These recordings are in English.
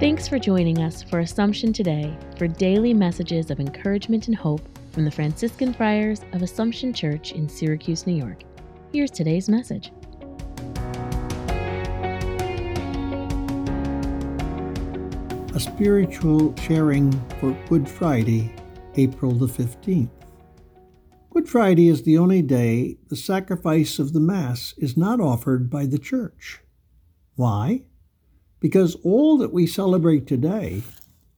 Thanks for joining us for Assumption Today for daily messages of encouragement and hope from the Franciscan Friars of Assumption Church in Syracuse, New York. Here's today's message. A spiritual sharing for Good Friday, April the 15th. Good Friday is the only day the sacrifice of the Mass is not offered by the Church. Why? Because all that we celebrate today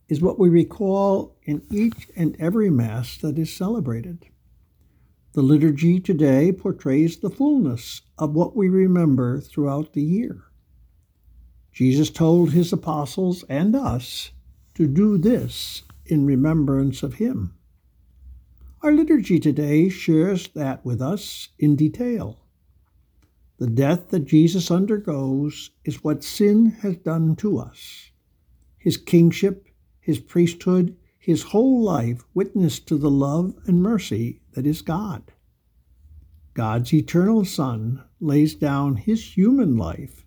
is what we recall in each and every Mass that is celebrated. The liturgy today portrays the fullness of what we remember throughout the year. Jesus told his apostles and us to do this in remembrance of him. Our liturgy today shares that with us in detail. The death that Jesus undergoes is what sin has done to us. His kingship, his priesthood, his whole life witness to the love and mercy that is God. God's eternal Son lays down his human life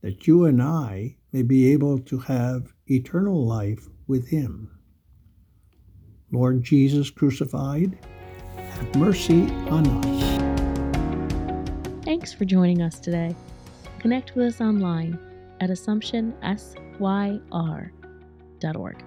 that you and I may be able to have eternal life with him. Lord Jesus crucified, have mercy on us. Thanks for joining us today. Connect with us online at AssumptionSYR.org.